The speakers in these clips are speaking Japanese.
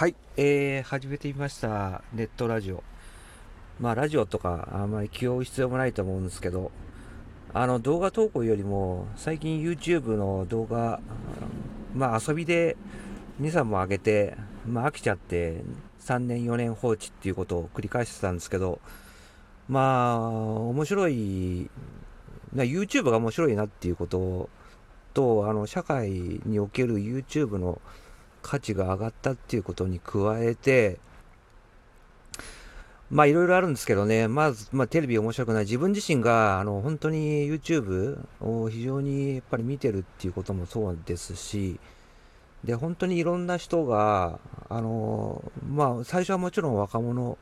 はい、えー、始めてみました。ネットラジオ。まあ、ラジオとかあんまり気負う必要もないと思うんですけど、あの、動画投稿よりも、最近 YouTube の動画、まあ、遊びで2、3も上げて、まあ、飽きちゃって、3年、4年放置っていうことを繰り返してたんですけど、まあ、面白い、YouTube が面白いなっていうことと、あの、社会における YouTube の価値が上がったっていうことに加えて、まあいろいろあるんですけどね、まず、まあテレビ面白くない。自分自身が、あの、本当に YouTube を非常にやっぱり見てるっていうこともそうですし、で、本当にいろんな人が、あの、まあ最初はもちろん若者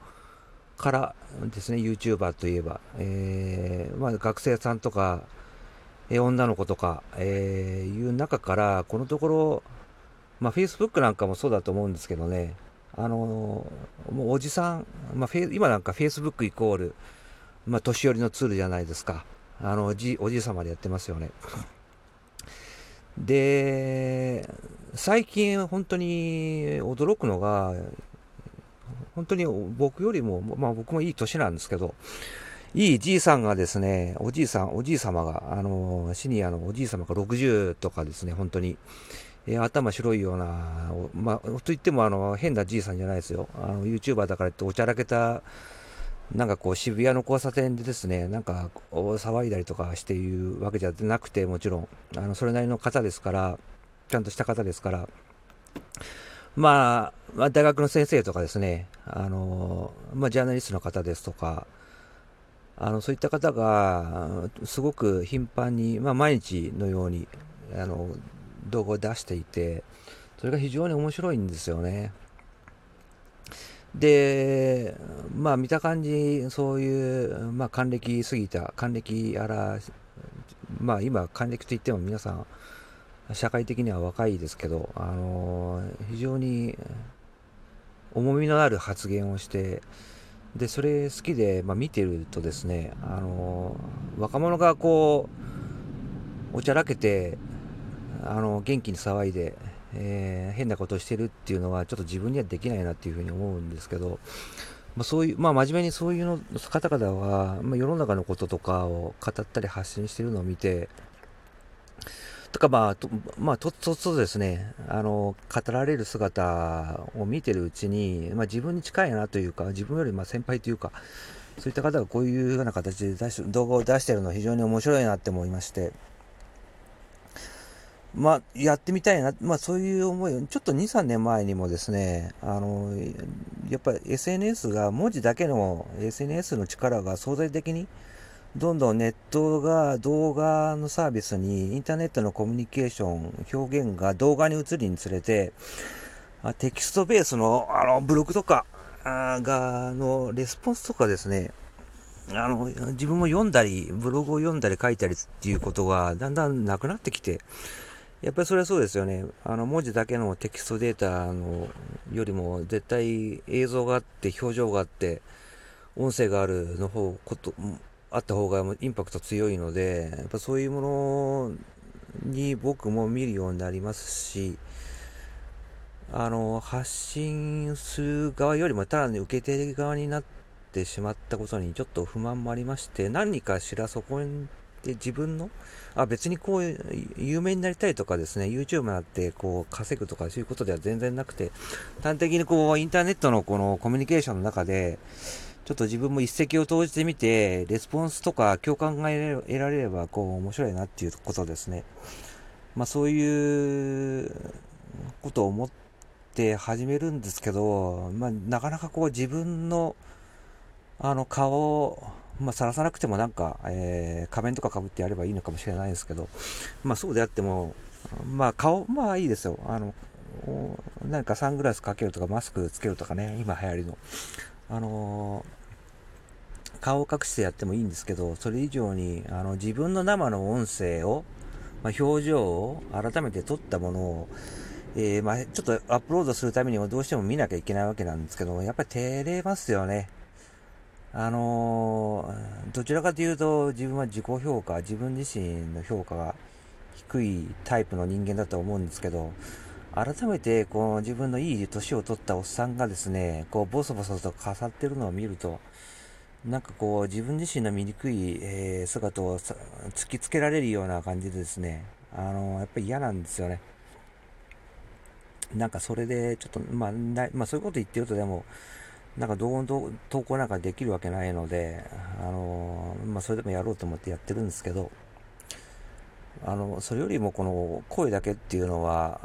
からですね、YouTuber といえば、えー、まあ学生さんとか、え女の子とか、えー、いう中から、このところ、まあ、Facebook なんかもそうだと思うんですけどね、あのー、もうおじさん、まあ、今なんか Facebook イコール、まあ、年寄りのツールじゃないですか。あの、おじ、おじい様でやってますよね。で、最近本当に驚くのが、本当に僕よりも、まあ僕もいい年なんですけど、いいじいさんがですね、おじいさん、おじい様が、あの、シニアのおじい様が60とかですね、本当に、えー、頭白いような、まあ、と言ってもあの変なじいさんじゃないですよ。あの YouTuber だからっておちゃらけた、なんかこう渋谷の交差点でですね、なんか騒いだりとかしているわけじゃなくて、もちろん、あのそれなりの方ですから、ちゃんとした方ですから、まあ、まあ、大学の先生とかですね、あの、まあ、ジャーナリストの方ですとか、あの、そういった方が、すごく頻繁に、まあ、毎日のように、あの、動画を出していて、それが非常に面白いんですよね。で、まあ見た感じ、そういう、まあ還暦過ぎた、還暦やら、まあ今還暦といっても皆さん、社会的には若いですけど、あの非常に重みのある発言をして、で、それ好きで、まあ、見てるとですね、あの若者がこう、おちゃらけて、あの元気に騒いで、えー、変なことをしてるっていうのはちょっと自分にはできないなっていうふうに思うんですけど、まあ、そういう、まあ、真面目にそういうの方々は、まあ、世の中のこととかを語ったり発信してるのを見て、とかまあ、とまあ、とっとですね、あの、語られる姿を見てるうちに、まあ自分に近いなというか、自分よりまあ先輩というか、そういった方がこういうような形で出し動画を出してるのは非常に面白いなって思いまして、まあ、やってみたいな、まあ、そういう思いを、ちょっと2、3年前にもですね、あの、やっぱり SNS が、文字だけの SNS の力が相対的に、どんどんネットが動画のサービスに、インターネットのコミュニケーション、表現が動画に移りにつれて、テキストベースのあのブログとかが、のレスポンスとかですね、あの、自分も読んだり、ブログを読んだり書いたりっていうことがだんだんなくなってきて、やっぱりそれはそうですよね。あの、文字だけのテキストデータのよりも、絶対映像があって、表情があって、音声があるの方、こと、あった方がインパクト強いので、やっぱそういうものに僕も見るようになりますし、あの、発信する側よりもただに受け手側になってしまったことにちょっと不満もありまして、何かしらそこにで、自分の、あ、別にこう、有名になりたいとかですね、YouTube になってこう、稼ぐとかそういうことでは全然なくて、端的にこう、インターネットのこのコミュニケーションの中で、ちょっと自分も一石を投じてみて、レスポンスとか共感が得られれば、こう、面白いなっていうことですね。まあそういうことを思って始めるんですけど、まあなかなかこう自分の、あの顔を、まあ、さらさなくてもなんか、えー、仮面とか被ってやればいいのかもしれないですけど、まあ、そうであっても、まあ、顔、まあいいですよ。あの、なんかサングラスかけるとか、マスクつけるとかね、今流行りの。あのー、顔を隠してやってもいいんですけど、それ以上に、あの、自分の生の音声を、まあ、表情を改めて撮ったものを、えー、まあ、ちょっとアップロードするためにもどうしても見なきゃいけないわけなんですけど、やっぱり照れますよね。あのー、どちらかというと自分は自己評価、自分自身の評価が低いタイプの人間だと思うんですけど、改めて、こう、自分のいい年を取ったおっさんがですね、こう、ボソボソと飾ってるのを見ると、なんかこう、自分自身の醜い、え、姿を突きつけられるような感じでですね、あのやっぱり嫌なんですよね。なんかそれで、ちょっと、まあ、まあ、そういうこと言ってるとでも、なんかどう投稿なんかできるわけないので、あのまあ、それでもやろうと思ってやってるんですけど、あの、それよりもこの声だけっていうのは、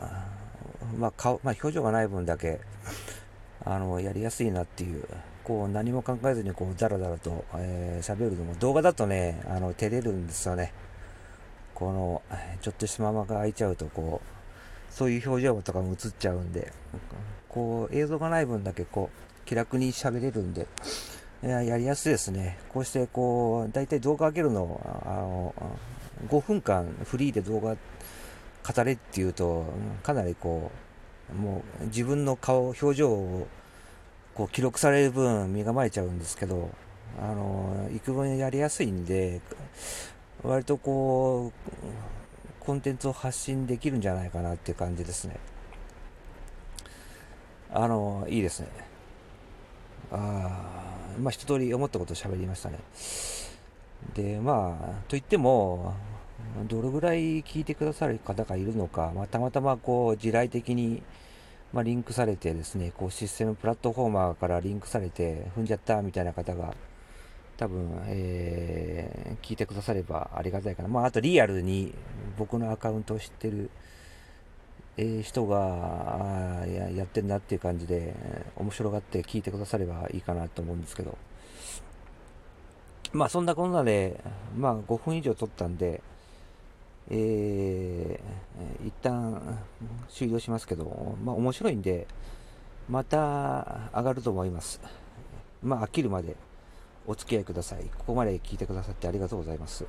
まあ、顔、まあ、表情がない分だけ、あの、やりやすいなっていう、こう、何も考えずにこう、だらだらと、えー、喋るのも、動画だとね、あの、照れるんですよね。この、ちょっとしたままが開いちゃうと、こう、そういう表情とかも映っちゃうんで、こう、映像がない分だけ、こう、気楽に喋れるんで、やりやすいですね。こうして、こう、大体動画上げるの、あの、5分間フリーで動画語れっていうと、かなりこう、もう自分の顔、表情をこう記録される分身構えちゃうんですけど、あの、幾分やりやすいんで、割とこう、コンテンツを発信できるんじゃないかなっていう感じですね。あの、いいですね。あ、まあ一通り思ったことを喋りましたね。で、まあ、といっても、どれぐらい聞いてくださる方がいるのか、まあ、たまたまこう、地雷的に、まあ、リンクされてですね、こう、システムプラットフォーマーからリンクされて、踏んじゃったみたいな方が、多分、えー、聞いてくださればありがたいかな。まあ、あとリアルに僕のアカウントを知ってる、えー、人がややってんなっていう感じで、面白がって聞いてくださればいいかなと思うんですけど。まあ、そんなこんなで、まあ、5分以上撮ったんで、えー、一旦終了しますけど、まあ、面白いんで、また上がると思います。まあ、飽きるまで。お付き合いください。ここまで聞いてくださってありがとうございます。